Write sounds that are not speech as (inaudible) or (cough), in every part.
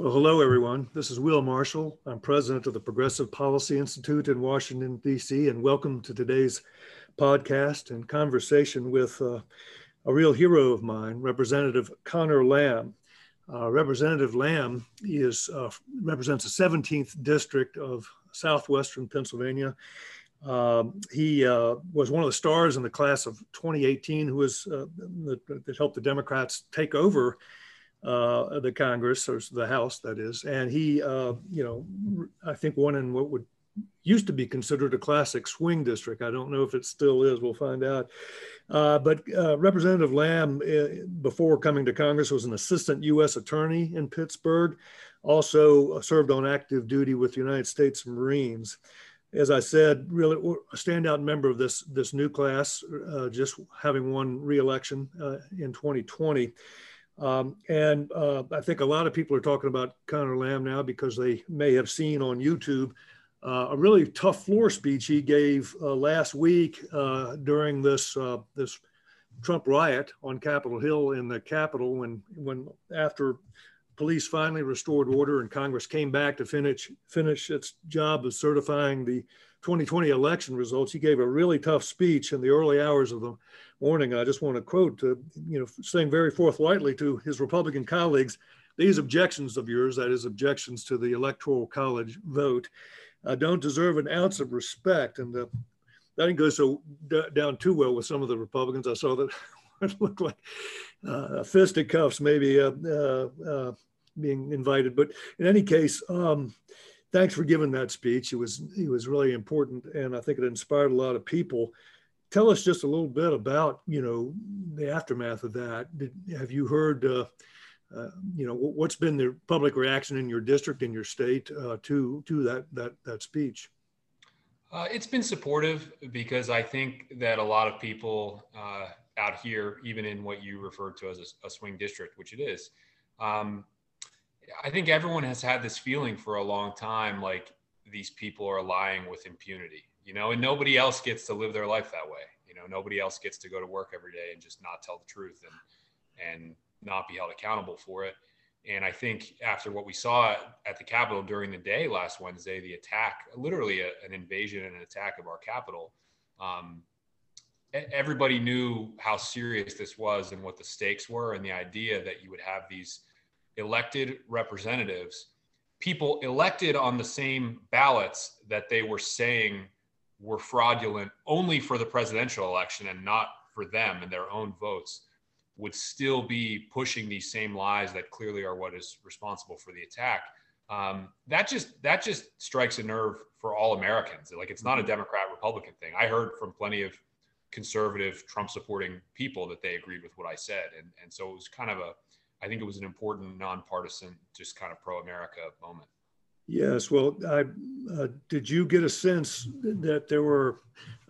Well, hello, everyone. This is Will Marshall. I'm president of the Progressive Policy Institute in Washington, D.C., and welcome to today's podcast and conversation with uh, a real hero of mine, Representative Connor Lamb. Uh, Representative Lamb is uh, represents the 17th district of southwestern Pennsylvania. Um, he uh, was one of the stars in the class of 2018 who was uh, that, that helped the Democrats take over uh, the Congress or the House, that is. And he, uh, you know, I think won in what would used to be considered a classic swing district. I don't know if it still is. We'll find out. Uh, but uh, Representative Lamb, uh, before coming to Congress, was an assistant U.S. attorney in Pittsburgh. Also served on active duty with the United States Marines. As I said, really a standout member of this this new class, uh, just having won re-election in 2020. Um, and uh, I think a lot of people are talking about Connor Lamb now because they may have seen on YouTube uh, a really tough floor speech he gave uh, last week uh, during this uh, this Trump riot on Capitol Hill in the Capitol when when after police finally restored order and Congress came back to finish finish its job of certifying the 2020 election results. He gave a really tough speech in the early hours of the morning. I just want to quote, uh, you know, saying very forthrightly to his Republican colleagues, these objections of yours, that is, objections to the Electoral College vote, uh, don't deserve an ounce of respect. And uh, that didn't go so down too well with some of the Republicans. I saw that (laughs) looked like uh, fisticuffs maybe uh, uh, uh, being invited. But in any case, um, thanks for giving that speech. It was it was really important, and I think it inspired a lot of people tell us just a little bit about you know the aftermath of that. Did, have you heard? Uh, uh, you know what's been the public reaction in your district in your state uh, to to that that that speech uh, it's been supportive because i think that a lot of people uh, out here even in what you referred to as a, a swing district which it is um, i think everyone has had this feeling for a long time like these people are lying with impunity you know, and nobody else gets to live their life that way. You know, nobody else gets to go to work every day and just not tell the truth and and not be held accountable for it. And I think after what we saw at the Capitol during the day last Wednesday, the attack, literally a, an invasion and an attack of our Capitol, um, everybody knew how serious this was and what the stakes were, and the idea that you would have these elected representatives, people elected on the same ballots that they were saying were fraudulent only for the presidential election and not for them and their own votes would still be pushing these same lies that clearly are what is responsible for the attack. Um, that just that just strikes a nerve for all Americans. Like it's not a mm-hmm. Democrat Republican thing. I heard from plenty of conservative Trump supporting people that they agreed with what I said, and and so it was kind of a I think it was an important nonpartisan, just kind of pro America moment. Yes, well, I, uh, did you get a sense that there were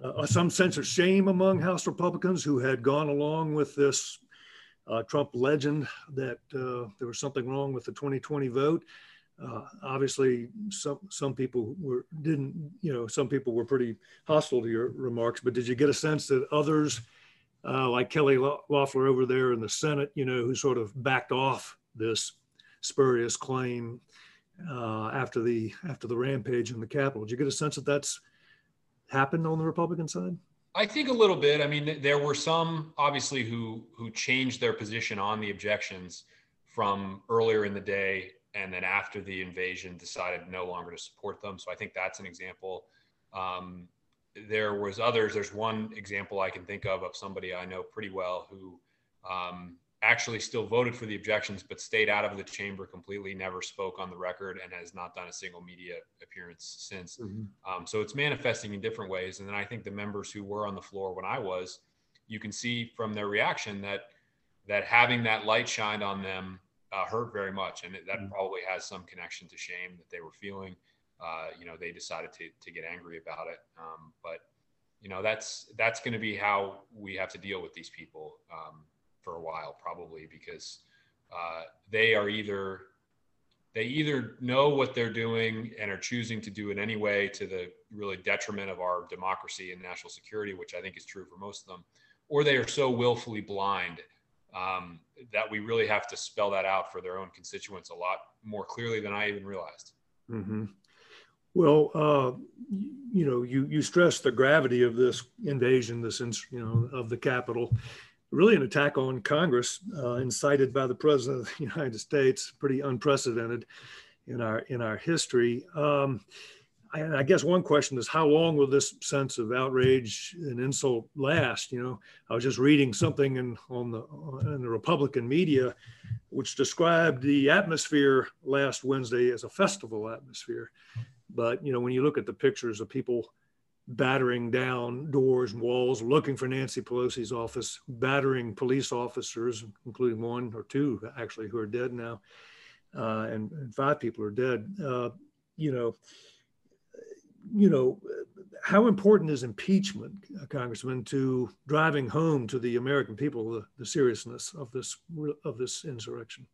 uh, some sense of shame among House Republicans who had gone along with this uh, Trump legend that uh, there was something wrong with the 2020 vote? Uh, obviously, some some people were didn't you know some people were pretty hostile to your remarks, but did you get a sense that others, uh, like Kelly Loeffler over there in the Senate, you know, who sort of backed off this spurious claim? Uh, after the after the rampage in the Capitol. Did you get a sense that that's happened on the Republican side? I think a little bit. I mean, there were some obviously who who changed their position on the objections from earlier in the day, and then after the invasion, decided no longer to support them. So I think that's an example. Um, there was others. There's one example I can think of of somebody I know pretty well who um, actually still voted for the objections, but stayed out of the chamber completely, never spoke on the record, and has not done a single media appearance since. Mm-hmm. Um, so it's manifesting in different ways. And then I think the members who were on the floor when I was, you can see from their reaction that that having that light shined on them uh, hurt very much, and that mm-hmm. probably has some connection to shame that they were feeling. Uh, you know, they decided to to get angry about it, um, but you know that's that's going to be how we have to deal with these people. Um, for a while, probably because uh, they are either they either know what they're doing and are choosing to do it anyway to the really detriment of our democracy and national security, which I think is true for most of them, or they are so willfully blind um, that we really have to spell that out for their own constituents a lot more clearly than I even realized. Mm-hmm. Well, uh, you know, you you stress the gravity of this invasion, this you know of the Capitol, really an attack on Congress, uh, incited by the President of the (laughs) United States, pretty unprecedented in our in our history. Um, and I guess one question is how long will this sense of outrage and insult last? You know, I was just reading something in on the in the Republican media, which described the atmosphere last Wednesday as a festival atmosphere. But you know, when you look at the pictures of people battering down doors and walls, looking for Nancy Pelosi's office, battering police officers, including one or two actually who are dead now, uh, and, and, five people are dead. Uh, you know you know, how important is impeachment, uh, Congressman, to driving home to the American people the, the seriousness of this of this insurrection?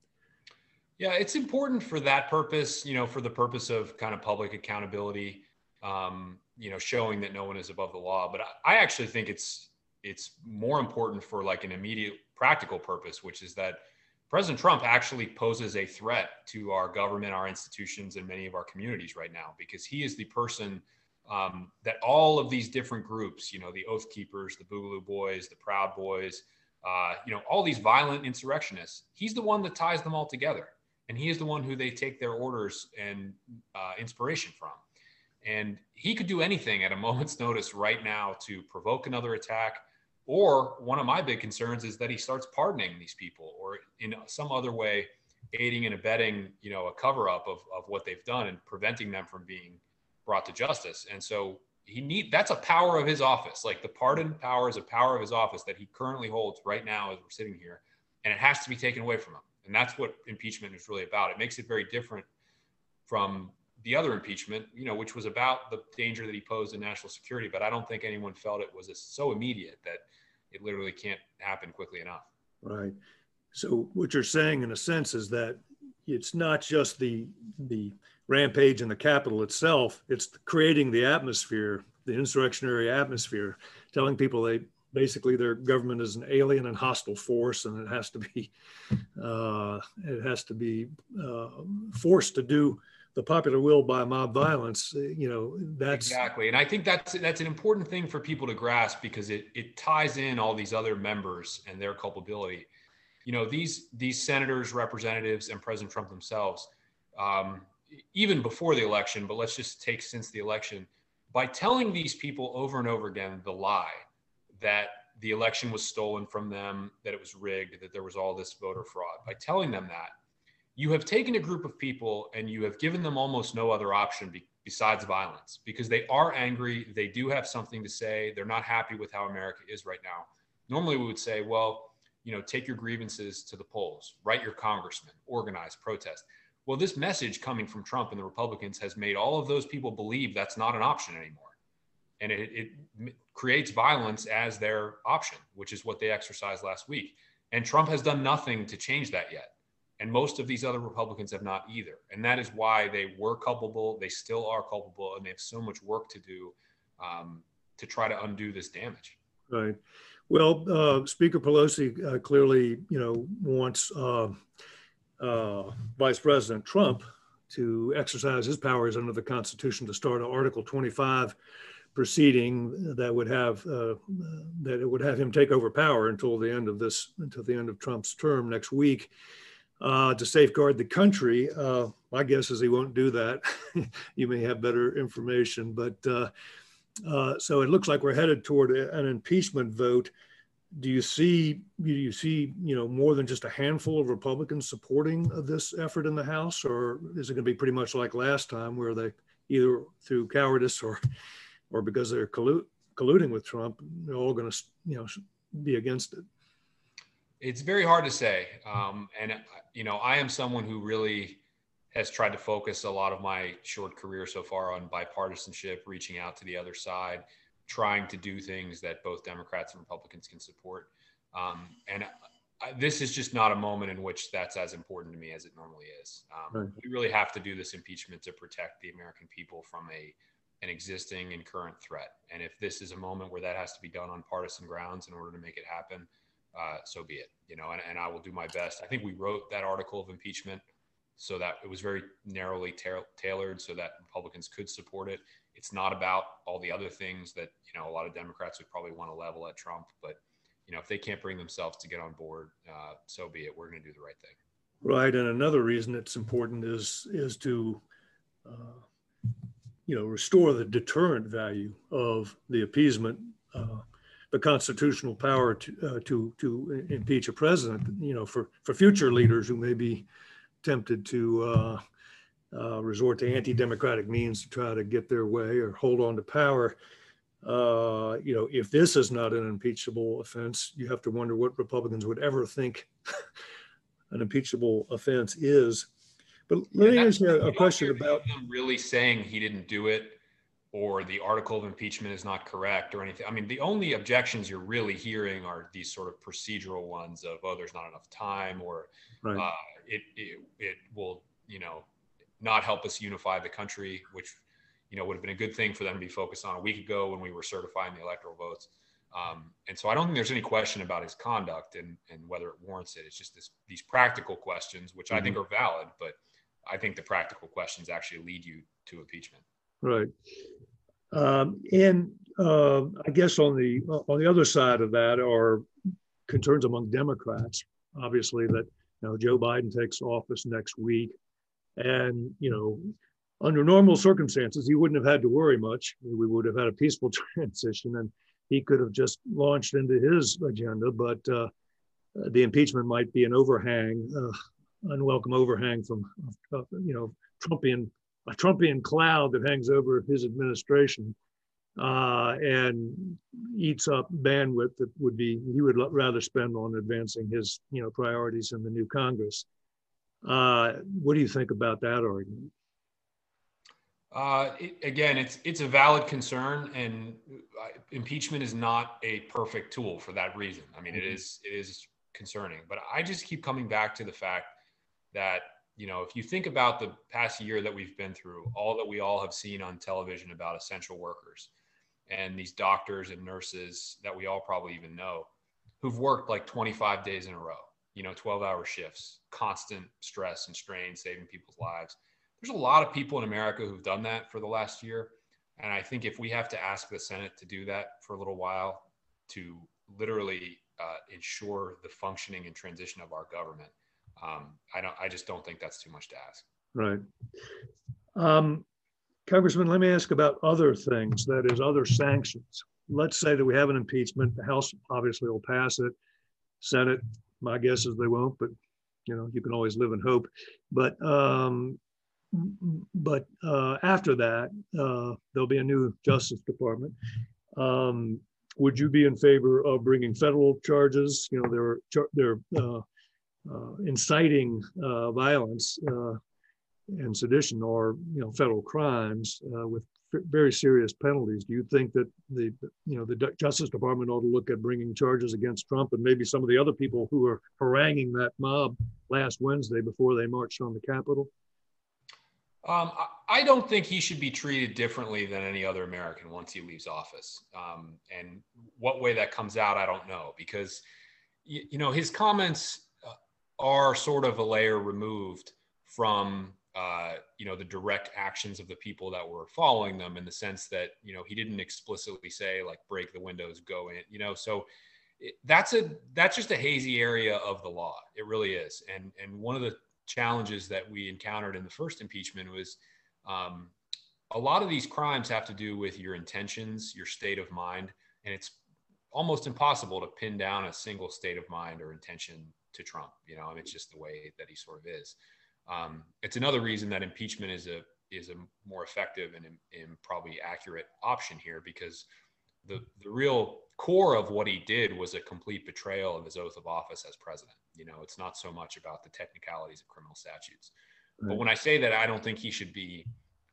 Yeah, it's important for that purpose. You know, for the purpose of kind of public accountability. Um, you know, showing that no one is above the law. But I, I actually think it's it's more important for like an immediate practical purpose, which is that President Trump actually poses a threat to our government, our institutions, and many of our communities right now because he is the person um, that all of these different groups, you know, the Oath Keepers, the Boogaloo Boys, the Proud Boys, uh, you know, all these violent insurrectionists, he's the one that ties them all together. And he is the one who they take their orders and uh, inspiration from. And he could do anything at a (laughs) moment's notice right now to provoke another attack, or one of my big concerns is that he starts pardoning these people or in some other way aiding and abetting, you know, a cover up of, of what they've done and preventing them from being brought to justice. And so he need that's a power of his office. Like the pardon power is a power of his office that he currently holds right now as we're sitting here. And it has to be taken away from him. And that's what impeachment is really about. It makes it very different from the other impeachment, you know, which was about the danger that he posed in national security. But I don't think anyone felt it was so immediate that it literally can't happen quickly enough. Right. So what you're saying, in a sense, is that it's not just the the rampage in the Capitol itself; it's creating the atmosphere, the insurrectionary atmosphere, telling people they basically their government is an alien and hostile force, and it has to be uh, it has to be uh, forced to do the popular will by mob violence uh, you know that's exactly. And i think that's that's an important thing for people to grasp because it it ties in all these other members and their culpability. You know these these senators representatives and president trump themselves um, even before the election but let's just take since the election by telling these people over and over again the lie that the election was stolen from them that it was rigged that there was all this voter fraud by telling them that you have taken a group of people and you have given them almost no other option be- besides violence because they are angry. They do have something to say. They're not happy with how America is right now. Normally, we would say, well, you know, take your grievances to the polls, write your congressman, organize, protest. Well, this message coming from Trump and the Republicans has made all of those people believe that's not an option anymore. And it, it creates violence as their option, which is what they exercised last week. And Trump has done nothing to change that yet. And most of these other Republicans have not either. And that is why they were culpable. They still are culpable. And they have so much work to do um, to try to undo this damage. Right. Well, uh, Speaker Pelosi uh, clearly, you know, wants uh, uh Vice President Trump to exercise his powers under the Constitution to start an Article 25 proceeding that would have uh, that it would have him take over power until the end of this until the end of Trump's term next week uh, to safeguard the country. Uh, my guess is he won't do that. (laughs) you may have better information, but uh, uh, so it looks like we're headed toward an impeachment vote. Do you see do you see you know more than just a handful of Republicans supporting this effort in the House, or is it going to be pretty much like last time, where they either through cowardice or or because they're collu- colluding with Trump, they're all going to you know be against it? It's very hard to say. Um, and, you know, I am someone who really has tried to focus a lot of my short career so far on bipartisanship, reaching out to the other side, trying to do things that both Democrats and Republicans can support. Um, and I, this is just not a moment in which that's as important to me as it normally is. Um, right. We really have to do this impeachment to protect the American people from a an existing and current threat. And if this is a moment where that has to be done on partisan grounds in order to make it happen, uh, so be it. You know, and, and I will do my best. I think we wrote that article of impeachment so that it was very narrowly ta- tailored so that Republicans could support it. It's not about all the other things that you know a lot of Democrats would probably want to level at Trump, but you know if they can't bring themselves to get on board, uh, so be it. We're going to do the right thing. Right, and another reason it's important is is to uh, you know restore the deterrent value of the appeasement. Uh, the constitutional power to, uh, to to impeach a president, you know, for for future leaders who may be tempted to uh, uh, resort to anti-democratic means to try to get their way or hold on to power. Uh, you know, if this is not an impeachable offense, you have to wonder what Republicans would ever think (laughs) an impeachable offense is. But let yeah, me ask you a question about them really saying he didn't do it or the article of impeachment is not correct or anything. I mean, the only objections you're really hearing are these sort of procedural ones of, oh, there's not enough time or right. uh, it, it, it will, you know, not help us unify the country, which, you know, would have been a good thing for them to be focused on a week ago when we were certifying the electoral votes. Um, and so I don't think there's any question about his conduct and, and whether it warrants it. It's just this, these practical questions, which mm-hmm. I think mm-hmm. are valid, but I think the practical questions actually lead you to impeachment. Right. Um, and uh, I guess on the on the other side of that are concerns among Democrats. Obviously, that you know Joe Biden takes office next week, and you know under normal circumstances he wouldn't have had to worry much. We would have had a peaceful (laughs) transition, and he could have just launched into his agenda. But uh, the impeachment might be an overhang, uh, unwelcome overhang from you know Trumpian a Trumpian cloud that hangs over his administration uh, and eats up bandwidth that would be he would rather spend on advancing his you know priorities in the new Congress. Uh, what do you think about that argument? Uh, it, again, it's it's a valid concern, and uh, impeachment is not a perfect tool for that reason. I mean, mm-hmm. it is it is concerning, but I just keep coming back to the fact that you know, if you think about the past year that we've been through, all that we all have seen on television about essential workers and these doctors and nurses that we all probably even know who've worked like 25 days in a row, you know, 12 hour shifts, constant stress and strain, saving people's lives. There's a lot of people in America who've done that for the last year. And I think if we have to ask the Senate to do that for a little while to literally uh, ensure the functioning and transition of our government, um, I don't. I just don't think that's too much to ask. Right. Um, Congressman, let me ask about other things. That is, other sanctions. Let's say that we have an impeachment. The House obviously will pass it. Senate, my guess is they won't, but you know, you can always live in hope. But um, but uh, after that, uh, there'll be a new Justice Department. Um, would you be in favor of bringing federal charges? You know, there are there are uh, uh, inciting uh, violence uh, and sedition or you know federal crimes with very serious penalties. Do you think that the you know the Justice Department ought to look at bringing charges against Trump and maybe some of the other people who were haranguing that mob last Wednesday before they marched on the Capitol? Um, I don't think he should be treated differently than any other American once he leaves office. Um, and what way that comes out, I don't know, because you, you know his comments are sort of a layer removed from uh, you know the direct actions of the people that were following them in the sense that you know he didn't explicitly say like break the windows go in you know? So it, that's a that's just a hazy area of the law. It really is. And and one of the challenges that we encountered in the first impeachment was um, a lot of these crimes have to do with your intentions your state of mind and it's almost impossible to pin down a single state of mind or intention to Trump. You know, I mean, it's just the way that he sort of is. Um, it's another reason that impeachment is a is a more effective and, and probably accurate option here because the the real core of what he did was a complete betrayal of his oath of office as president. You know, it's not so much about the technicalities of criminal statutes. Right. But when I say that I don't think he should be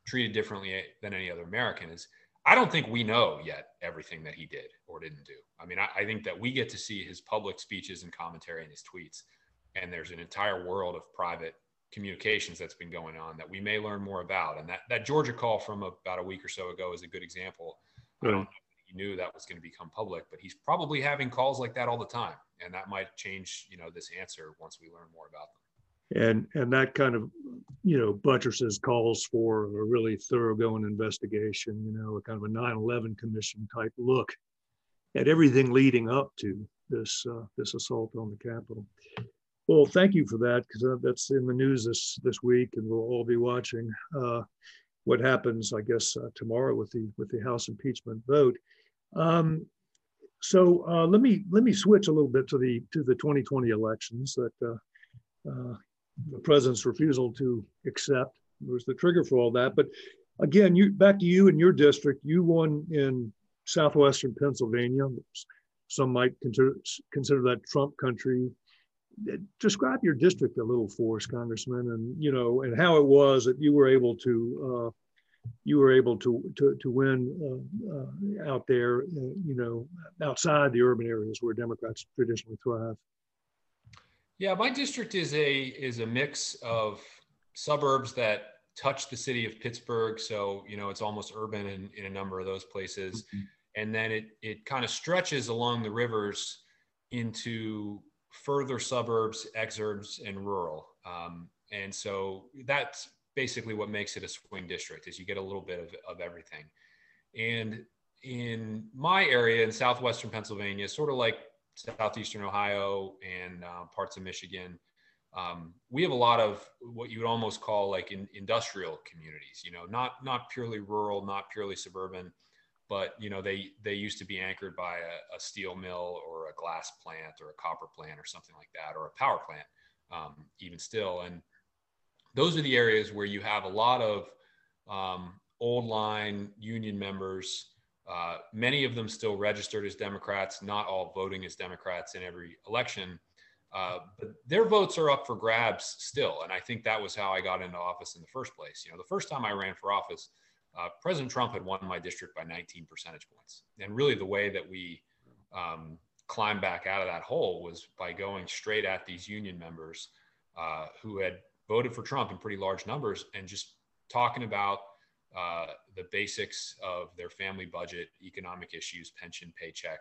treated differently than any other American is I don't think we know yet everything that he did or didn't do. I mean, I, I, think that we get to see his public speeches and commentary and his tweets, and there's an entire world of private communications that's been going on that we may learn more about. And that that Georgia call from about a week or so ago is a good example. I don't know if he knew that was going to become public. But he's probably having calls like that all the time, and that might change, you know, this answer once we learn more about them and and that kind of you know buttresses calls for a really thoroughgoing investigation you know a kind of a 9-11 commission type look at everything leading up to this uh, this assault on the capitol. Well thank you for that because uh, that's in the news this this week and we'll all be watching uh, what happens i guess uh, tomorrow with the with the house impeachment vote. Um, so uh, let me let me switch a little bit to the to the 2020 elections that uh, uh, the president's refusal to accept was the trigger for all that. But again, you back to you and your district. You won in southwestern Pennsylvania. Some might consider consider that Trump country. Describe your district a little for us, Congressman, and you know, and how it was that you were able to uh, you were able to to, to win uh, uh, out there, uh, you know, outside the urban areas where Democrats traditionally thrive. Yeah, my district is a is a mix of suburbs that touch the city of Pittsburgh. So, you know, it's almost urban in, in a number of those places. Mm-hmm. And then it it kind of stretches along the rivers into further suburbs, exurbs, and rural. Um, and so that's basically what makes it a swing district is you get a little bit of, of everything. And in my area in southwestern Pennsylvania, sort of like southeastern Ohio and uh, parts of Michigan. Um, we have a lot of what you would almost call like in, industrial communities. You know, not not purely rural, not purely suburban, but you know they they used to be anchored by a, a steel mill or a glass plant or a copper plant or something like that, or a power plant, um, even still. And those are the areas where you have a lot of um, old line union members uh, many of them still registered as Democrats, not all voting as Democrats in every election. Uh, but their votes are up for grabs still. And I think that was how I got into office in the first place. You know, the first time I ran for office, uh, President Trump had won my district by 19 percentage points. And really, the way that we um, climbed back out of that hole was by going straight at these union members uh, who had voted for Trump in pretty large numbers and just talking about uh, the basics of their family budget, economic issues, pension, paycheck,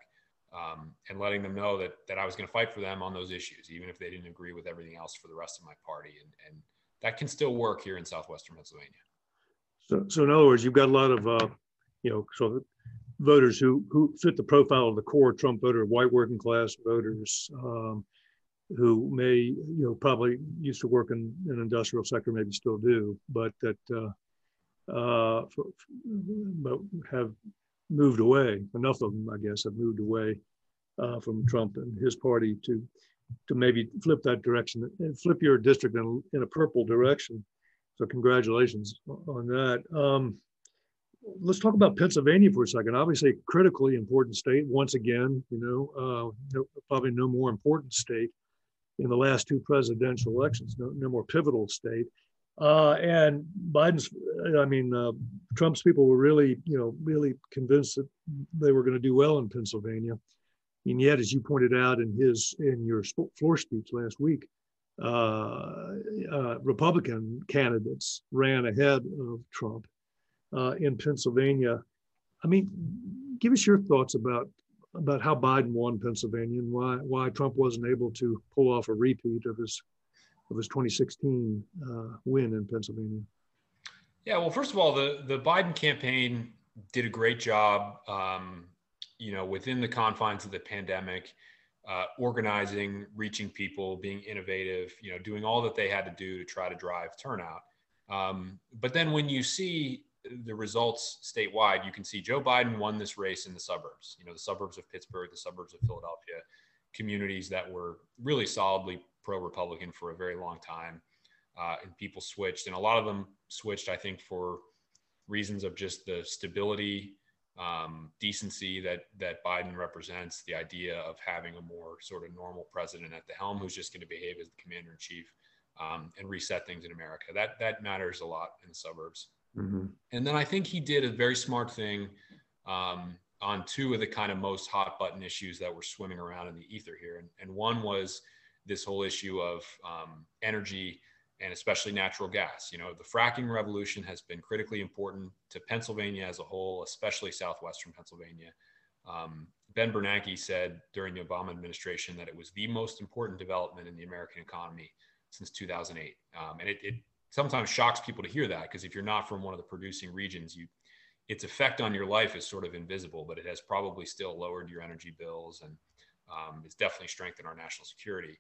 um, and letting them know that that I was going to fight for them on those issues, even if they didn't agree with everything else for the rest of my party. And, and that can still work here in southwestern Pennsylvania. So, so in other words, you've got a lot of, uh, you know, so voters who who fit the profile of the core Trump voter, white working class voters. Um, who may, you know, probably used to work in an industrial sector, maybe still do, but that uh, uh, for, but have moved away. Enough of them, I guess, have moved away uh, from Trump and his party to to maybe flip that direction and flip your district in, in a purple direction. So congratulations on that. Um, let's talk about Pennsylvania for a second. Obviously, critically important state. Once again, you know, uh, no, probably no more important state in the last two presidential elections. No, no more pivotal state. Uh, and Biden's, I mean, uh, Trump's people were really, you know, really convinced that they were going to do well in Pennsylvania. And yet, as you pointed out in his in your floor speech last week, uh, uh Republican candidates ran ahead of Trump uh, in Pennsylvania. I mean, give us your thoughts about about how Biden won Pennsylvania and why why Trump wasn't able to pull off a repeat of his of his 2016 uh, win in Pennsylvania? Yeah, well, first of all, the the Biden campaign did a great job, um, you know, within the confines of the pandemic, uh, organizing, reaching people, being innovative, you know, doing all that they had to do to try to drive turnout. Um, but then when you see the results statewide, you can see Joe Biden won this race in the suburbs, you know, the suburbs of Pittsburgh, the suburbs of Philadelphia, communities that were really solidly pro Republican for a very long time. Uh, and people switched, and a lot of them switched, I think, for reasons of just the stability, um, decency that that Biden represents. The idea of having a more sort of normal president at the helm who's just going to behave as the commander in chief um, and reset things in America. That that matters a lot in the suburbs. Mm-hmm. And then I think he did a very smart thing um, on two of the kind of most hot button issues that were swimming around in the ether here. And, and one was this whole issue of um, energy and especially natural gas. You know, the fracking revolution has been critically important to Pennsylvania as a whole, especially southwestern Pennsylvania. Um, ben Bernanke said during the Obama administration that it was the most important development in the American economy since 2008. Um, and it, it, sometimes shocks people to hear that because if you're not from one of the producing regions, you its effect on your life is sort of invisible, but it has probably still lowered your energy bills and um, it's definitely strengthened our national security.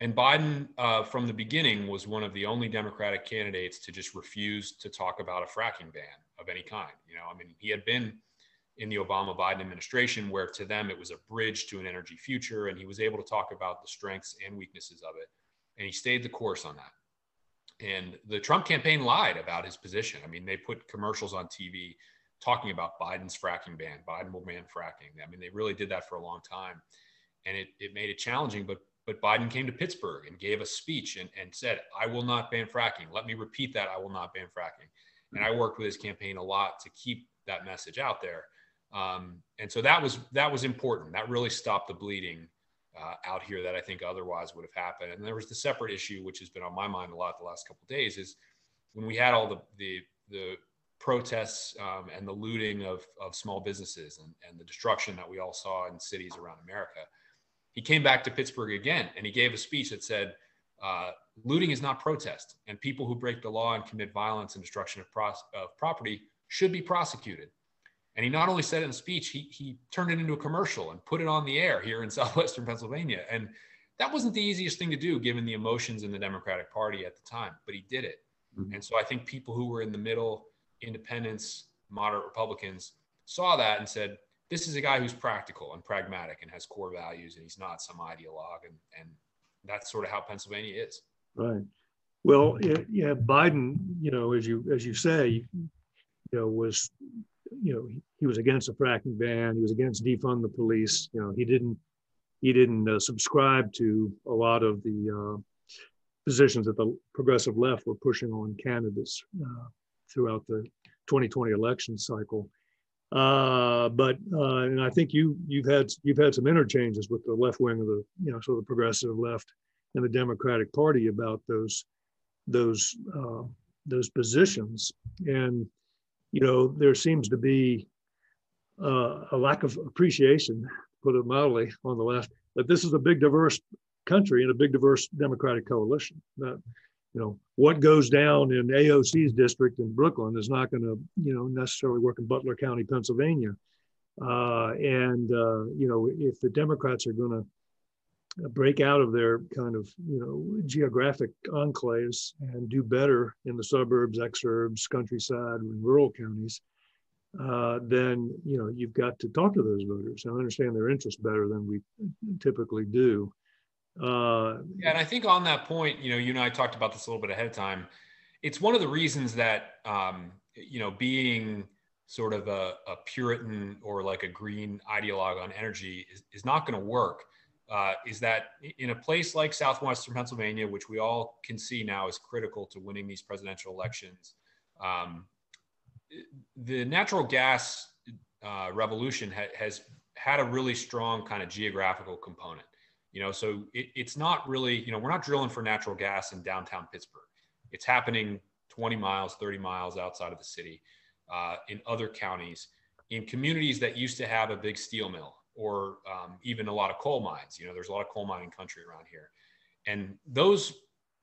And Biden, uh, from the beginning, was one of the only Democratic candidates to just refuse to talk about a fracking ban of any kind. You know, I mean, he had been in the Obama Biden administration, where to them it was a bridge to an energy future, and he was able to talk about the strengths and weaknesses of it. And he stayed the course on that. And the Trump campaign lied about his position. I mean, they put commercials on TV talking about Biden's fracking ban. Biden will ban fracking. I mean, they really did that for a long time, and it, it made it challenging. But but Biden came to Pittsburgh and gave a speech and, and said, I will not ban fracking. Let me repeat that. I will not ban fracking. And I worked with his campaign a lot to keep that message out there. Um, and so that was that was important. That really stopped the bleeding uh, out here that I think otherwise would have happened. And there was the separate issue, which has been on my mind a lot the last couple of days, is when we had all the the, the protests um, and the looting of, of small businesses and, and the destruction that we all saw in cities around America he came back to Pittsburgh again and he gave a speech that said, uh, looting is not protest, and people who break the law and commit violence and destruction of, pros- of property should be prosecuted. And he not only said it in a speech, he, he turned it into a commercial and put it on the air here in (laughs) southwestern Pennsylvania. And that wasn't the easiest thing to do given the emotions in the Democratic Party at the time, but he did it. Mm-hmm. And so I think people who were in the middle, independents, moderate Republicans, saw that and said, this is a guy who's practical and pragmatic and has core values and he's not some ideologue and and that's sort of how Pennsylvania is. Right. Well, yeah, Biden, you know, as you as you say, you know, was you know he was against a fracking ban. He was against defund the police. You know, he didn't he didn't uh, subscribe to a lot of the uh, positions that the progressive left were pushing on candidates uh, throughout the 2020 election cycle. Uh, but uh, and I think you you've had you've had some interchanges with the left wing of the you know sort of the progressive left and the Democratic Party about those those uh, those positions, and you know there seems to be uh, a lack of appreciation, put it mildly, on the left that this is a big diverse country and a big diverse Democratic coalition. That you know what goes down in AOC's district in Brooklyn is not going to you know necessarily work in Butler County, Pennsylvania. Uh, and uh, you know if the Democrats are going to break out of their kind of you know geographic enclaves and do better in the suburbs, exurbs, countryside, and rural counties, uh, then you know you've got to talk to those voters and understand their interests better than we typically do. Uh, yeah, and I think on that point, you know, you and I talked about this a little bit ahead of time. It's one of the reasons that um, you know being sort of a, a, Puritan or like a green ideologue on energy is, is not going to work. Uh, is that in a place like southwestern Pennsylvania, which we all can see now is critical to winning these presidential elections, um, the natural gas uh, revolution ha- has had a really strong kind of geographical component. You know, so it, it's not really, you know, we're not drilling for natural gas in downtown Pittsburgh. It's happening 20 miles, 30 miles outside of the city, uh, in other counties, in communities that used to have a big steel mill or um, even a lot of coal mines. You know, there's a lot of coal mining country around here. And those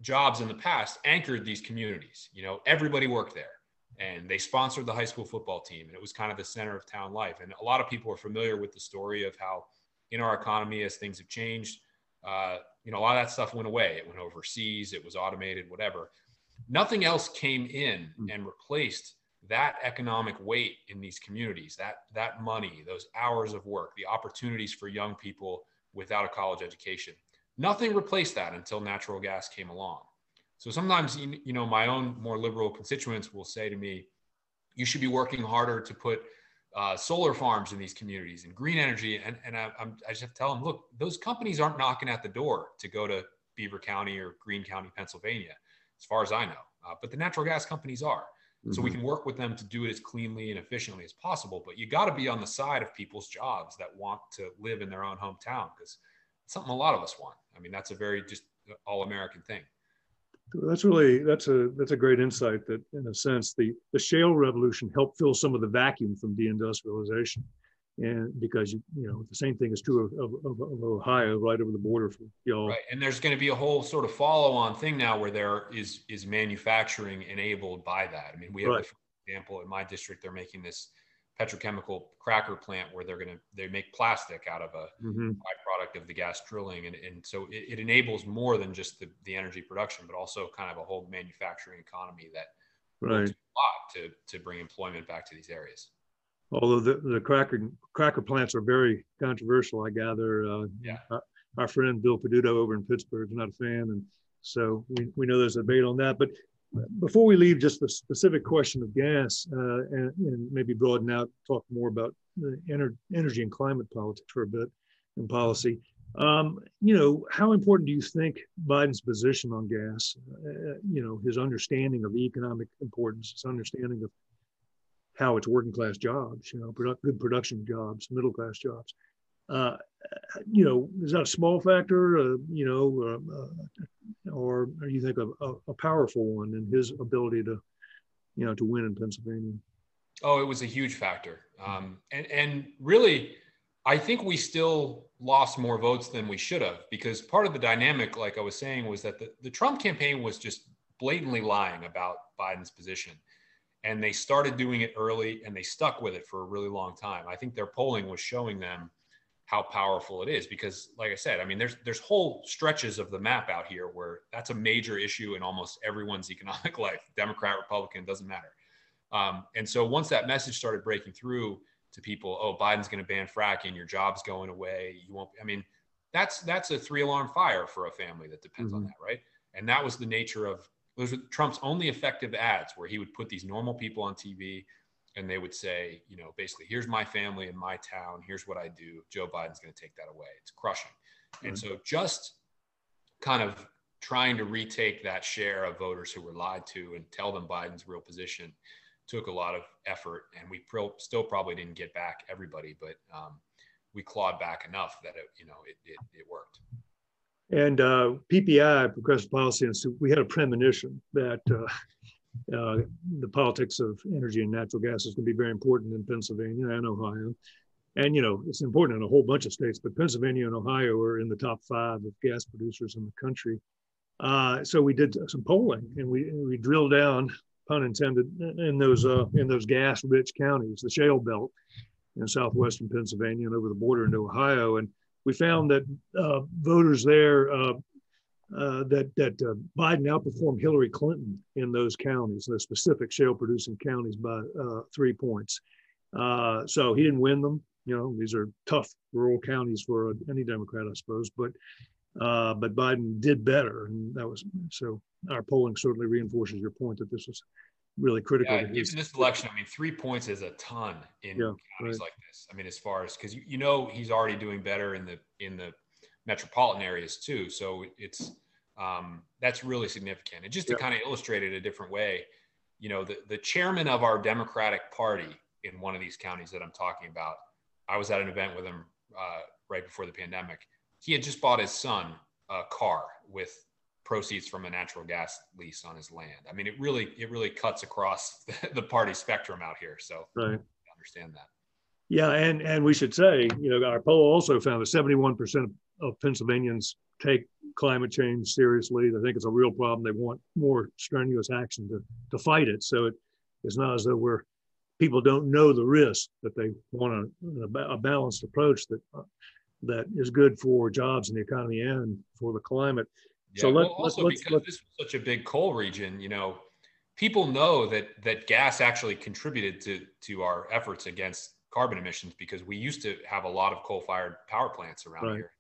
jobs in the past anchored these communities. You know, everybody worked there and they sponsored the high school football team and it was kind of the center of town life. And a lot of people are familiar with the story of how in our economy as things have changed. Uh, you know, a lot of that stuff went away. It went overseas. It was automated, whatever. Nothing else came in hmm. and replaced that economic weight in these communities. That that money, those hours of work, the opportunities for young people without a college education. Nothing replaced that until natural gas came along. So sometimes, you know, my own more liberal constituents will say to me, "You should be working harder to put." Uh, solar farms in these communities and green energy. And, and I, I'm, I just have to tell them, look, those companies aren't knocking at the door to go to Beaver County or Greene County, Pennsylvania, as far as I know. Uh, but the natural gas companies are. Mm-hmm. So we mm-hmm. can work with them to do it as cleanly and efficiently as possible. But you got to be on the side of people's jobs that want to live in their own hometown because it's something a lot of us want. I mean, that's a very just all American thing that's really that's a that's a great insight that in a sense the the shale revolution helped fill some of the vacuum from deindustrialization and because you you know the same thing is true of, of, of Ohio right over the border for y'all. Right, and there's going to be a whole sort of follow-on thing now where there is is manufacturing enabled by that. I mean, we have, right. for example, in my district, they're making this petrochemical cracker plant where they're going to they make plastic out of a mm-hmm. byproduct of the gas drilling, and and so it, it enables more than just the the energy production, but also kind of a whole manufacturing economy that right. a lot to to bring employment back to these areas although the, the cracker cracker plants are very controversial, I gather. Uh, yeah. Our, our, friend Bill Peduto over in Pittsburgh is not a fan, and so we, we know there's a debate on that. But before we leave just the specific question of gas uh, and, and, maybe broaden out, talk more about ener- energy and climate politics for a bit and policy. Um, you know, how important do you think Biden's position on gas, uh, you know, his understanding of the economic importance, his understanding of how it's working class jobs, you know, good production jobs, middle class jobs. Uh, you know, is that a small factor, uh, you know, uh, or you think a, a, a, powerful one in his ability to, you know, to win in Pennsylvania? Oh, it was a huge factor. Um, and, and really, I think we still lost more votes than we should have because part of the dynamic, like I was saying, was that the, the Trump campaign was just blatantly lying about Biden's position and they started doing it early and they stuck with it for a really long time. I think their polling was showing them how powerful it is because like I said, I mean there's there's whole stretches of the map out here where that's a major issue in almost everyone's (laughs) economic life. Democrat, Republican, doesn't matter. Um, and so once that message started breaking through to people, oh, Biden's going to ban fracking, your job's going away, you won't. I mean, that's that's a three alarm fire for a family that depends mm-hmm. on that, right? And that was the nature of those were Trump's only effective ads where he would put these normal people on TV and they would say, you know, basically, here's my family and my town. Here's what I do. Joe Biden's going to take that away. It's crushing. Mm-hmm. And so just kind of trying to retake that share of voters who were lied to and tell them Biden's real position took a lot of effort. And we pro- still probably didn't get back everybody, but um, we clawed back enough that it, you know, it, it, it worked. And uh, PPI, Progressive Policy Institute, we had a premonition that uh, uh, the politics of energy and natural gas is going to be very important in Pennsylvania and Ohio. And, you know, it's important in a whole bunch of states, but Pennsylvania and Ohio are in the top five of gas producers in the country. Uh, so we did some polling and we, we drilled down, pun intended, in those, uh, in those gas rich counties, the shale belt in southwestern Pennsylvania and over the border into Ohio. And we found that uh, voters there uh, uh, that that uh, Biden outperformed Hillary Clinton in those counties, the specific shale producing counties, by uh, three points. Uh, so he didn't win them. You know, these are tough rural counties for any Democrat, I suppose. But but Biden did better, and that was so. Our polling certainly reinforces your point that this was really critical. Yeah, given this election, I mean, three points is a ton in yeah, counties right. like this. I mean, as far as because you, you know he's already doing better in the in the metropolitan areas too. So it's um, that's really significant. And just to yeah. kind of illustrate it a different way, you know, the the chairman of our Democratic Party in one of these counties that I'm talking about, I was at an event with him uh, right before the pandemic. He had just bought his son a car with proceeds from a natural gas lease on his land. I mean, it really it really cuts across (laughs) the party spectrum out here. So right. understand that. Yeah, and and we should say, you know, our poll also found that 71% of Pennsylvanians take climate change seriously. They think it's a real problem. They want more strenuous action to to fight it. So it is not as though we're people don't know the risk that they want a, a balanced approach that uh, that is good for jobs and the economy and for the climate. Yeah, so let, well, also let's, because let's, this was such a big coal region, you know, people know that that gas actually contributed to to our efforts against carbon emissions because we used to have a lot of coal-fired power plants around right. here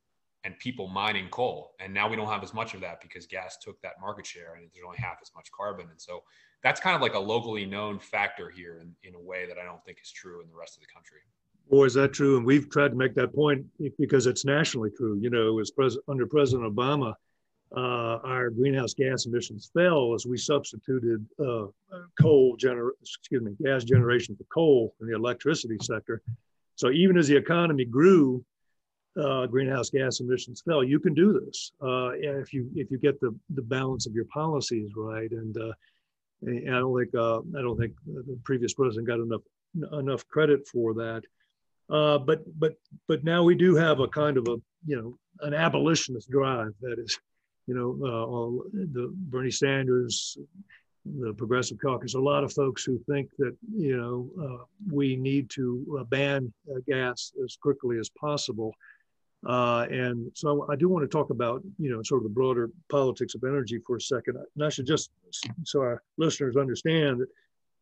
and people mining coal and now we don't have as much of that because gas took that market share and there's only half as much carbon and so that's kind of like a locally known factor here in, in a way that i don't think is true in the rest of the country Boy, is that true? And we've tried to make that point because it's nationally true. You know, was pres- under President Obama, uh, our greenhouse gas emissions fell as we substituted uh, coal gener- excuse me, gas generation for coal in the electricity sector. So even as the economy grew, uh, greenhouse gas emissions fell. You can do this uh, if you if you get the the balance of your policies right. And, uh, and I don't think uh, I don't think the previous president got enough enough credit for that. Uh, but but but now we do have a kind of a you know an abolitionist drive that is, you know, uh, the Bernie Sanders, the Progressive Caucus, a lot of folks who think that you know we need to ban gas as quickly as possible. Uh, and so I do want to talk about, you know, sort of the broader politics of energy for a second. And I should just, so our listeners understand that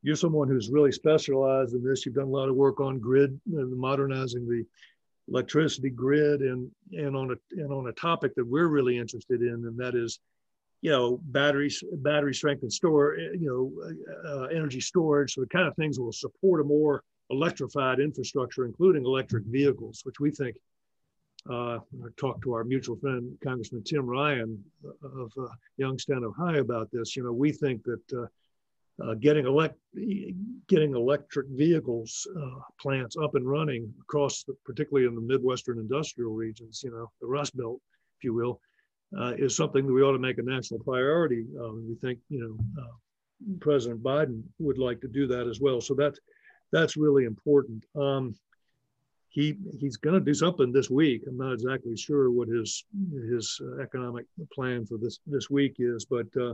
you're someone who's really specialized in this. You've done a lot of work on grid, uh, modernizing the electricity grid, and and on a and on a topic that we're really interested in, and that is, you know, batteries, battery strength and store, you know, uh, energy storage. So the kind of things that will support a more electrified infrastructure, including electric vehicles, which we think uh, talked to our mutual friend, Congressman Tim Ryan of uh, Youngstown, Ohio, about this. You know, we think that uh, uh getting elect getting electric vehicles uh, plants up and running across, the, particularly in the Midwestern industrial regions, you know, the Rust Belt, if you will, uh, is something that we ought to make a national priority. Um, we think, you know, President Biden would like to do that as well. So that's that's really important. Um, he he's going to do something this week. I'm not exactly sure what his his uh, economic plan for this this week is, but uh,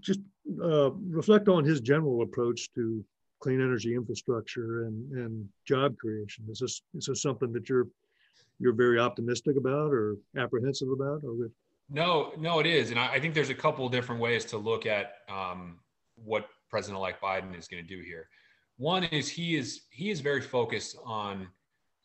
just uh, reflect on his general approach to clean energy infrastructure and and job creation. Is this is this something that you're you're very optimistic about or apprehensive about? Or no, no, it is, and I, I think there's a couple different ways to look at um, what President-elect Biden is going to do here. One is he is he is very focused on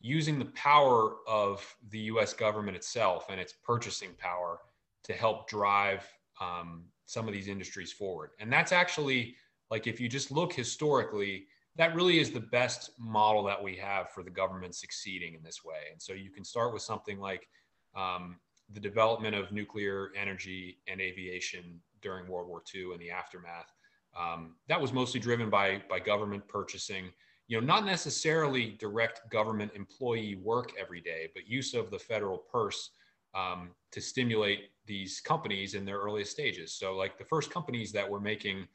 using the power of the US government itself and its purchasing power to help drive um, some of these industries forward. And that's actually, like, if you just look historically, that really is the best model that we have for the government succeeding in this way. And so you can start with something like um, the development of nuclear energy and aviation during World War II and the aftermath. Um, that was mostly driven by, by government purchasing you know, not necessarily direct government employee work every day, but use of the federal purse um, to stimulate these companies in their earliest stages. So, like the first companies that were making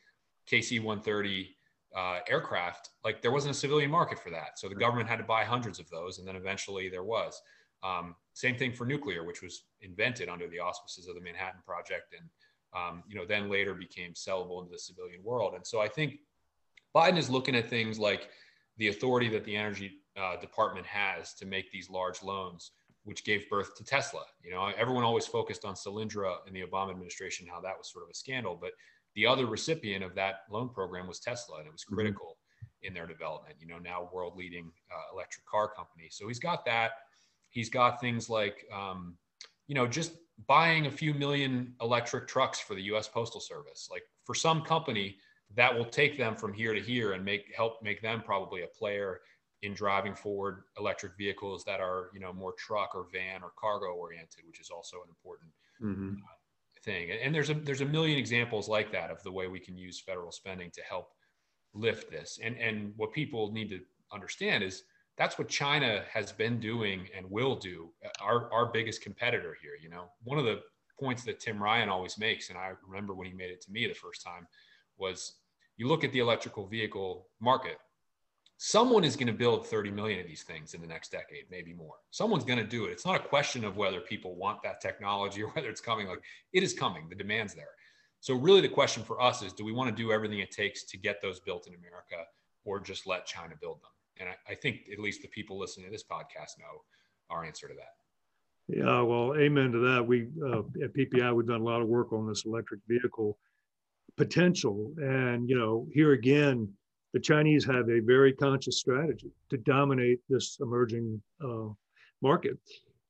KC 130 uh, aircraft, like there wasn't a civilian market for that. So the government had to buy hundreds of those, and then eventually there was. Um, same thing for nuclear, which was invented under the auspices of the Manhattan Project, and um, you know then later became sellable into the civilian world. And so I think Biden is looking at things like the authority that the energy uh, department has to make these large loans, which gave birth to Tesla. You know, everyone always focused on Solyndra in the Obama administration, how that was sort of a scandal, but the other recipient of that loan program was Tesla, and it was mm-hmm. critical mm-hmm. in their development. You know, now world leading uh, electric car company. So he's got that. He's got things like, um, you know, just buying a few million electric trucks for the U.S. Postal Service. Like for some company, that will take them from here to here and make help make them probably a player in driving forward electric vehicles that are you know more truck or van or cargo oriented which is also an important mm-hmm. uh, thing. And, and there's a there's a million examples like that of the way we can use federal spending to help lift this. And and what people need to understand is that's what China has been doing and will do. Our our biggest competitor here you know one of the points that Tim Ryan always makes and I remember when he made it to me the first time was you look at the electrical vehicle market someone is going to build 30 million of these things in the next decade maybe more. Someone's going to do it. It's not a question of whether people want that technology (laughs) or whether it's coming. Like it is coming. The demand's there. So really the question for us is do we want to do everything it takes to get those built in america or just let china build them? And i, I think at least the people listening to this podcast know our answer to that. Yeah well amen to that. We uh, at ppi we've done a lot of work on this electric vehicle potential. And, you know, here again, the Chinese have a very conscious strategy to dominate this emerging uh, market.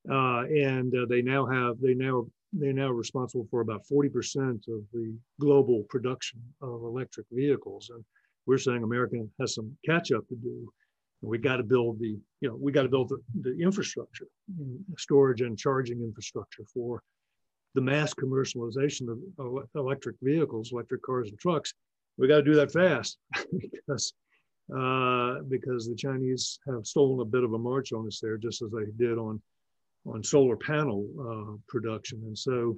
Uh, and uh, they now have, they now, they're now responsible for about 40% of the global production of electric vehicles. And we're saying America has some catch up to do. And we got to build the, you know, we got to build the, the infrastructure, storage and charging infrastructure for the mass commercialization of electric vehicles, electric cars and trucks, we got to do that fast (laughs) because uh, because the Chinese have stolen a bit of a march on us there, just as they did on on solar panel uh, production. And so,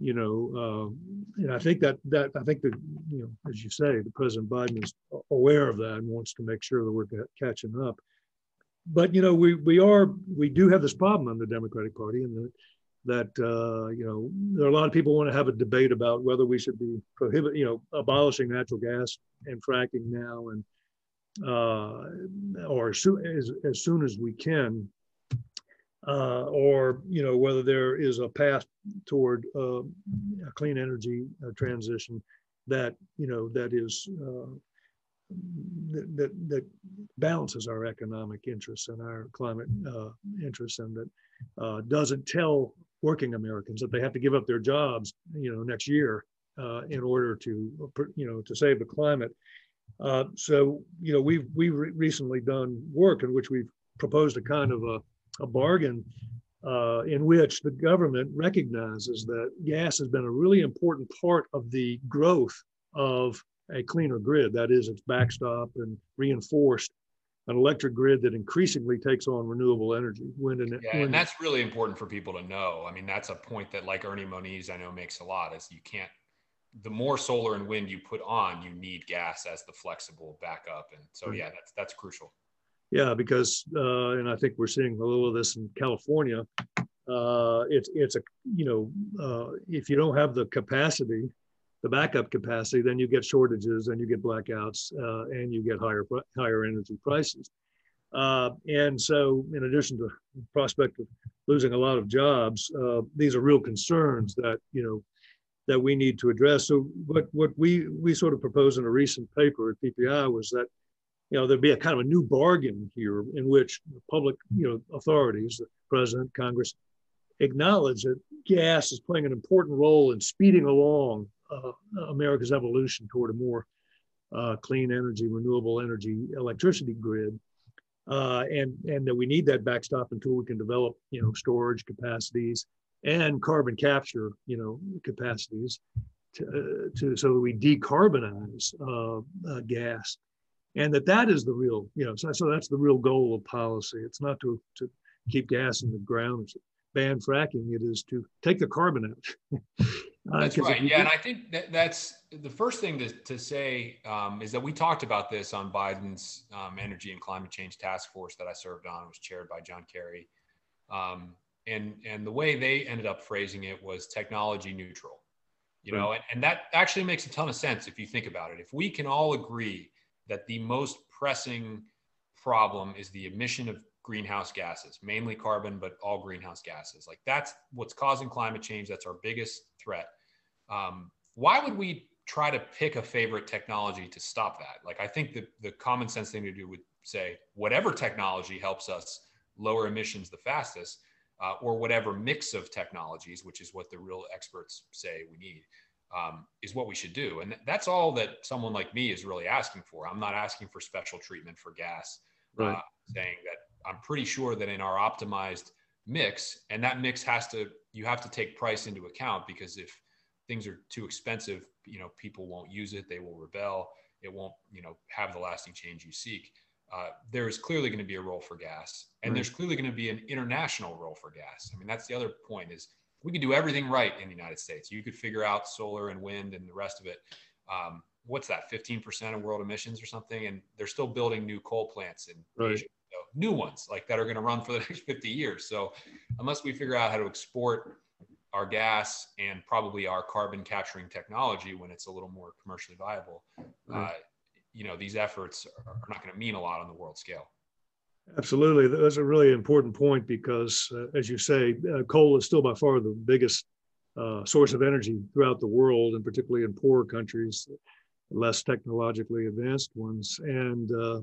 you know, uh, and I think that that I think that you know, as you say, the President Biden is aware of that and wants to make sure that we're catching up. but you know, we we are we do have this problem in the Democratic Party, and that that uh, you know there are a lot of people want to have a debate about whether we should be prohibit you know abolishing natural gas and fracking now and uh, or as soon as, soon as we can uh, or you know whether there is a path toward uh, a clean energy uh, transition that you know that is uh, that, that balances our economic interests and our climate uh, interests and that uh, doesn't tell working Americans that they have to give up their jobs you know next year in order to you know to save the climate. so you know we've we've recently done work in which we've proposed a kind of a a bargain uh, in which the government recognizes that gas has been a really important part of the growth of a cleaner grid. That is, it's backstop and reinforced an electric grid that increasingly takes on renewable energy. Wind and, yeah, wind. and that's really important for people to know. I mean, that's a point that, like Ernie Moniz, I know makes a lot. Is you can't. The more solar and wind you put on, you need gas as the flexible backup, and so yeah, that's that's crucial. Yeah, because uh, and I think we're seeing a little of this in California. Uh, it's it's a you know uh, if you don't have the capacity, the backup capacity, then you get shortages and you get blackouts uh, and you get higher higher energy prices. Uh, and so, in addition to the prospect of losing a lot of jobs, uh, these are real concerns that you know that we need to address. So, what what we we sort of proposed in a recent paper at PPI was that you know, there'd be a kind of a new bargain here in which public, you know, authorities, the president, Congress, acknowledge that gas is playing an important role in speeding along America's evolution toward a more uh, clean energy, renewable energy, electricity grid, uh, and and that we need that backstop until we can develop, you know, storage capacities and carbon capture, you know, capacities to, uh, to so that we decarbonize uh, uh, gas and that that is the real, you know, so, so that's the real goal of policy. It's not to, to keep gas in the ground, ban fracking. It is to take the carbon out. (laughs) uh, that's right. Yeah, and I think that that's the first thing to, to say um, is that we talked about this on Biden's um, energy and climate change task force that I served on. It was chaired by John Kerry. Um, and and the way they ended up phrasing it was technology neutral you know and, and that actually makes a ton of sense if you think about it if we can all agree that the most pressing problem is the emission of greenhouse gases, mainly carbon, but all greenhouse gases. Like that's what's causing climate change. That's our biggest threat. Um, why would we try to pick a favorite technology to stop that? Like I think the, the common sense thing to do would say whatever technology helps us lower emissions the fastest, uh, or whatever mix of technologies, which is what the real experts say we need um, is what we should do. And that's all that someone like me is really asking for. I'm not asking for special treatment for gas, right. uh, saying that I'm pretty sure that in our optimized mix, and that mix has to, you have to take price into account because if things are too expensive, you know, people won't use it, they will rebel, it won't, you know, have the lasting change you seek. Uh, there is clearly going to be a role for gas, and right. there's clearly going to be an international role for gas. I mean, that's the other point is we could do everything right in the United States. You could figure out solar and wind and the rest of it. Um, what's that? 15% of world emissions or something. And they're still building new coal plants in right. Asia, new ones like that are going to run for the (laughs) next 50 years. So unless we figure out how to export our gas and probably our carbon capturing technology when it's a little more commercially viable, right. uh, you know, these efforts are not going to mean a lot on the world scale. Absolutely. That's a really important point because, uh, as you say, uh, coal is still by far the biggest uh, source of energy throughout the world, and particularly in poorer countries, less technologically advanced ones. And uh,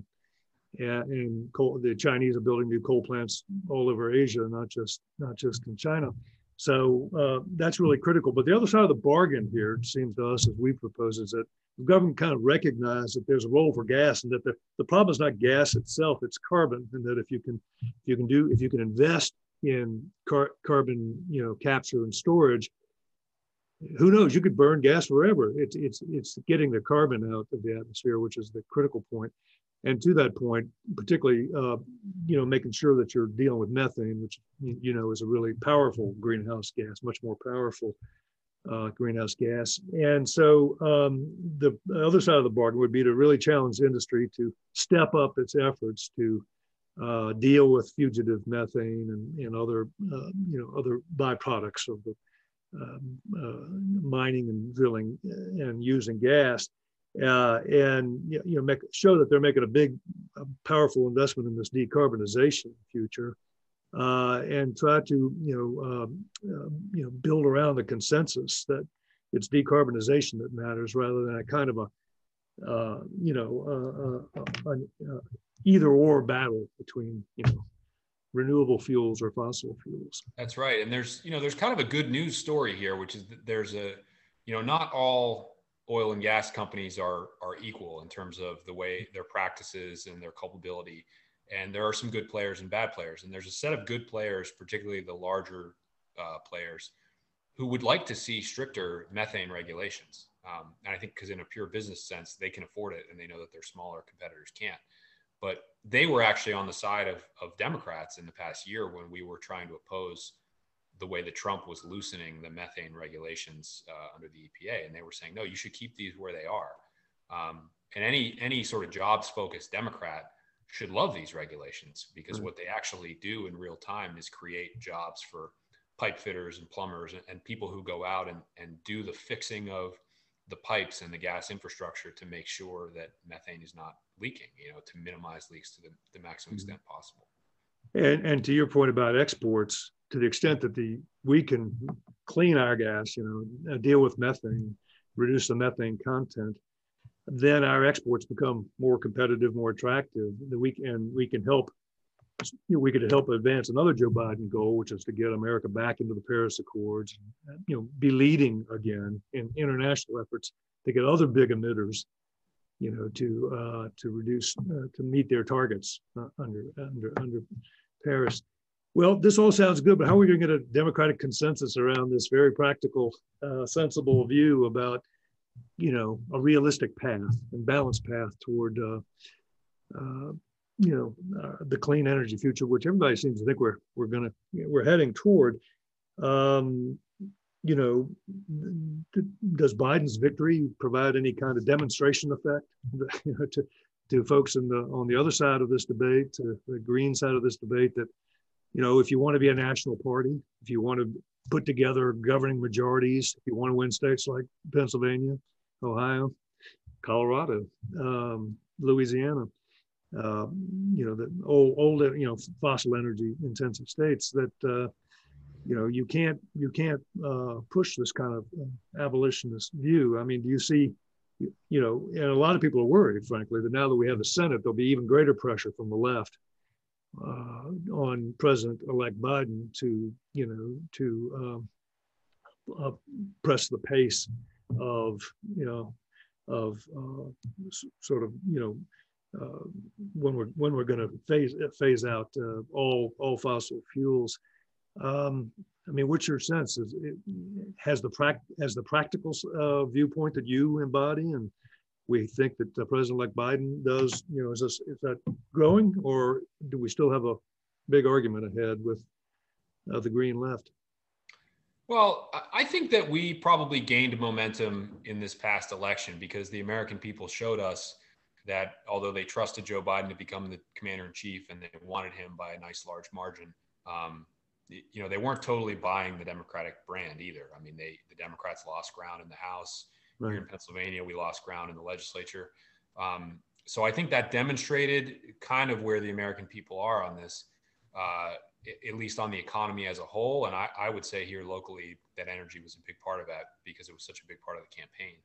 and coal, the Chinese are building new coal plants all over Asia, not just not just in China. So uh, that's really critical. But the other side of the bargain here, it seems to us, as we propose, is that the government kind of recognized that there's a role for gas and that the, the problem is not gas itself, it's carbon. And that if you can, if you can do, if you can invest in car, carbon, you know, capture and storage, who knows, you could burn gas forever. It's, it's, it's getting the carbon out of the atmosphere, which is the critical point. And to that point, particularly, uh, you know, making sure that you're dealing with methane, which, you know, is a really powerful greenhouse gas, much more powerful uh, greenhouse gas. And so um, the other side of the bargain would be to really challenge industry to step up its efforts to uh, deal with fugitive methane and, and other, uh, you know, other byproducts of the um, uh, mining and drilling and using gas, uh, and you know, make, show that they're making a big, powerful investment in this decarbonization future, uh, and try to you know um, um, you know build around the consensus that it's decarbonization that matters rather than a kind of a uh, you know, uh, uh, uh, either or battle between, you know, renewable fuels or fossil fuels. That's right. And there's, you know, there's kind of a good news story here, which is that there's a, you know, not all oil and gas companies are are equal in terms of the way their practices and their culpability. And there are some good players and bad players. And there's a set of good players, particularly the larger uh, players, who would like to see stricter methane regulations. Um, and I think because in a pure business sense, they can afford it and they know that their smaller competitors can't. But they were actually on the side of, of Democrats in the past year when we were trying to oppose the way that Trump was loosening the methane regulations uh, under the EPA. And they were saying, no, you should keep these where they are. Um, and any any sort of jobs focused Democrat should love these regulations because mm-hmm. what they actually do in real time is create jobs for pipe fitters and plumbers and, and people who go out and, and do the fixing of the pipes and the gas infrastructure to make sure that methane is not leaking, you know, to minimize leaks to the, the maximum mm-hmm. extent possible. And, and to your point about exports, to the extent that the we can clean our gas, you know, uh, deal with methane, reduce the methane content, then our exports become more competitive, more attractive. That we can we can help you know, we could help advance another Joe Biden goal, which is to get America back into the Paris Accords, you know, be leading again in international efforts to get other big emitters, you know, to uh, to reduce uh, to meet their targets uh, under under under Paris. Well, this all sounds good, but how are we going to get a democratic consensus around this very practical, uh, sensible view about, you know, a realistic path and balanced path toward uh, uh, you know uh, the clean energy future, which everybody seems to think we're we're gonna we're heading toward. Um, you know, does Biden's victory provide any kind of demonstration effect (laughs) you know, to to folks in the on the other side of this debate, to the green side of this debate, that you know, if you want to be a national party, if you want to put together governing majorities, if you want to win states like Pennsylvania, Ohio, Colorado, um, Louisiana, uh, you know, the old, old, you know, fossil energy intensive states that, uh, you know, you can't, you can't uh, push this kind of uh, abolitionist view. I mean, do you see, you know, and a lot of people are worried, frankly, that now that we have the Senate, there'll be even greater pressure from the left uh, on President-elect Biden to, you know, to um, uh, press the pace of, you know, of sort of, you know, uh, when we're when we're going to phase phase out uh, all all fossil fuels. Um, I mean, what's your sense? Is it, has the prac- has the practical uh, viewpoint that you embody, and we think that uh, President-elect Biden does? You know, is this is that growing, or do we still have a big argument ahead with uh, the green left? Well, I think that we probably gained momentum in this past election because the American people showed us that although they trusted Joe Biden to become the commander in chief and they wanted him by a nice large margin, um, you know, they weren't totally buying the Democratic brand either. I mean, they the Democrats lost ground in the House. Right. Here in Pennsylvania, we lost ground in the legislature. Um, so I think that demonstrated kind of where the American people are on this, uh, at least on the economy as a whole. And I, I would say here locally that energy was a big part of that because it was such a big part of the campaign.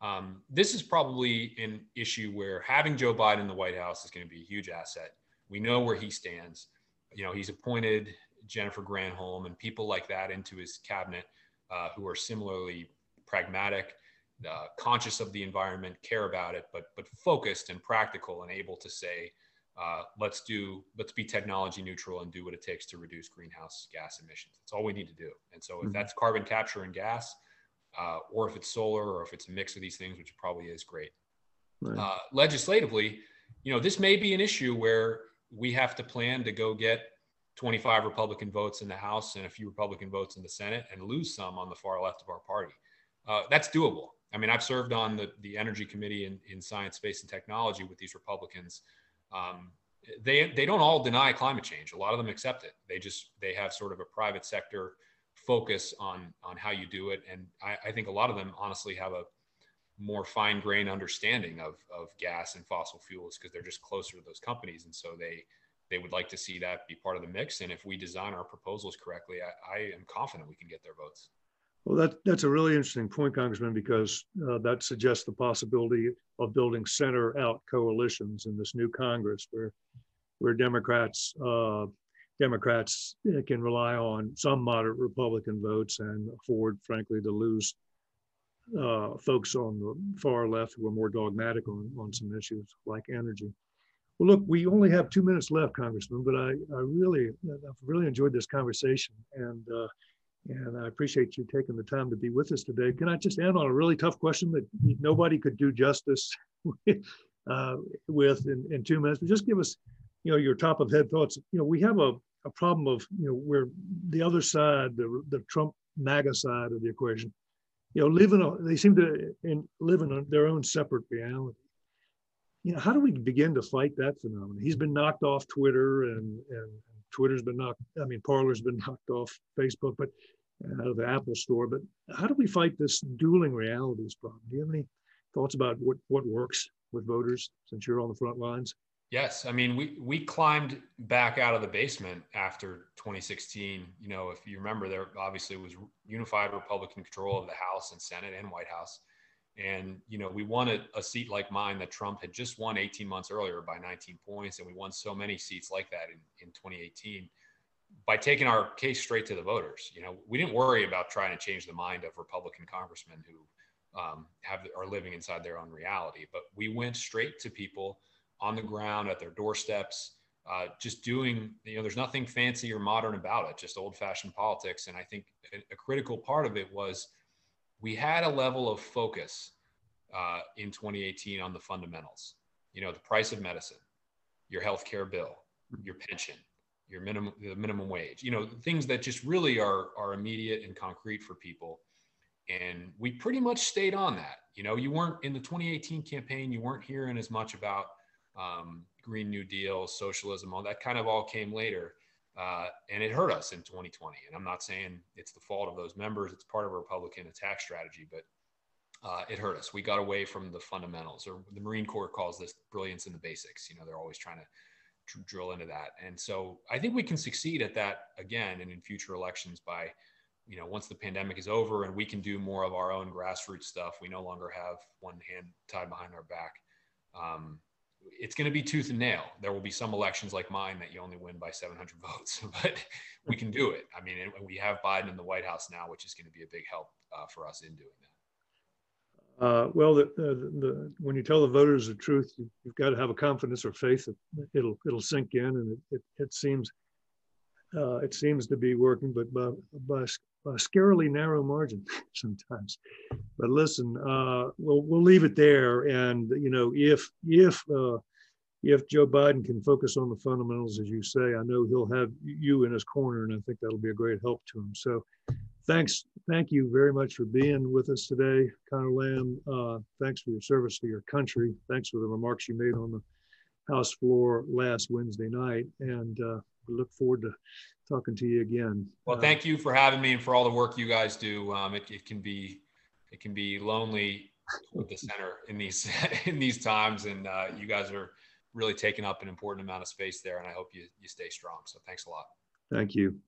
Um, this is probably an issue where having Joe Biden in the White House is going to be a huge asset. We know where he stands. You know, he's appointed Jennifer Granholm and people like that into his cabinet uh, who are similarly pragmatic, uh, conscious of the environment, care about it, but but focused and practical and able to say, uh, let's do let's be technology neutral and do what it takes to reduce greenhouse gas emissions. That's all we need to do. And so, if mm-hmm. that's carbon capture and gas, uh, or if it's solar or if it's a mix of these things, which probably is great. Right. Uh, legislatively, you know, this may be an issue where we have to plan to go get 25 Republican votes in the House and a few Republican votes in the Senate and lose some on the far left of our party. Uh, that's doable. I mean, I've served on the, the Energy Committee in, in Science, Space, and Technology with these Republicans. Um, they they don't all deny climate change. A lot of them accept it. They just they have sort of a private sector focus on on how you do it, and I, I think a lot of them honestly have a more fine grained understanding of of gas and fossil fuels because they're just closer to those companies, and so they they would like to see that be part of the mix. And if we design our proposals correctly, I, I am confident we can get their votes. Well, that, that's a really interesting point, Congressman, because uh, that suggests the possibility of building center out coalitions in this new Congress where, where Democrats, uh, Democrats uh, can rely on some moderate Republican votes and afford, frankly, to lose uh, folks on the far left who are more dogmatic on, on some issues like energy. Well, look, we only have two minutes left, Congressman, but I, I really, I've really enjoyed this conversation, and uh, and I appreciate you taking the time to be with us today. Can I just end on a really tough question that nobody could do justice (laughs) uh, with in, in two minutes? But just give us, you know, your top of head thoughts. You know, we have a, a problem of, you know, where the other side, the the Trump MAGA side of the equation, you know, live in a, they seem to in, live in their own separate reality you know, how do we begin to fight that phenomenon? He's been knocked off Twitter and, and Twitter's been knocked, I mean, Parler's been knocked off Facebook, but out of the Apple store. But how do we fight this dueling realities problem? Do you have any thoughts about what, what works with voters since you're on the front lines? Yes, I mean we we climbed back out of the basement after 2016. You know, if you remember, there obviously was unified Republican control of the House and Senate and White House. And, you know, we won a, a, seat like mine that Trump had just won 18 months earlier by 19 points. And we won so many seats like that in, in 2018 by taking our case straight to the voters. You know, we didn't worry about trying to change the mind of Republican congressmen who um, have are living inside their own reality. But we went straight to people on the ground at their doorsteps, uh, just doing, you know, there's nothing fancy or modern about it, just old fashioned politics. And I think a, critical part of it was we had a level of focus uh, in 2018 on the fundamentals. You know, the price of medicine, your health care bill, your pension, your minimum the minimum wage. You know, things that just really are are immediate and concrete for people. And we pretty much stayed on that. You know, you weren't in the 2018 campaign. You weren't hearing as much about um, Green New Deal, socialism, all that kind of all came later. Uh, and it hurt us in 2020. And I'm not saying it's the fault of those members, it's part of a Republican attack strategy, but uh, it hurt us. We got away from the fundamentals, or the Marine Corps calls this brilliance in the basics. You know, they're always trying to drill into that. And so I think we can succeed at that again and in future elections by, you know, once the pandemic is over and we can do more of our own grassroots stuff, we no longer have one hand tied behind our back. Um, it's going to be tooth and nail. There will be some elections like mine that you only win by 700 (laughs) votes, but we can do it. I mean, we have Biden in the White House now, which is going to be a big help uh, for us in doing that. Uh, well, the, the, the, when you tell the voters the truth, you, have got to have a confidence or faith that it'll it'll sink in, and it, it, it seems uh, it seems to be working, but by, by, by a scarily narrow margin (laughs) sometimes. But listen, uh, we'll we'll leave it there, and you know, if if uh, if Joe Biden can focus on the fundamentals, as you say, I know he'll have you in his corner, and I think that'll be a great help to him. So, thanks, thank you very much for being with us today, Connor Lamb. Uh, thanks for your service to your country. Thanks for the remarks you made on the House floor last Wednesday night, and uh, we look forward to talking to you again. Well, uh, thank you for having me and for all the work you guys do. Um, it, it can be it can be lonely with the center in these (laughs) in these times, and uh, you guys are really taking up an important amount of space there, and I hope you you stay strong. So thanks a lot. Thank you.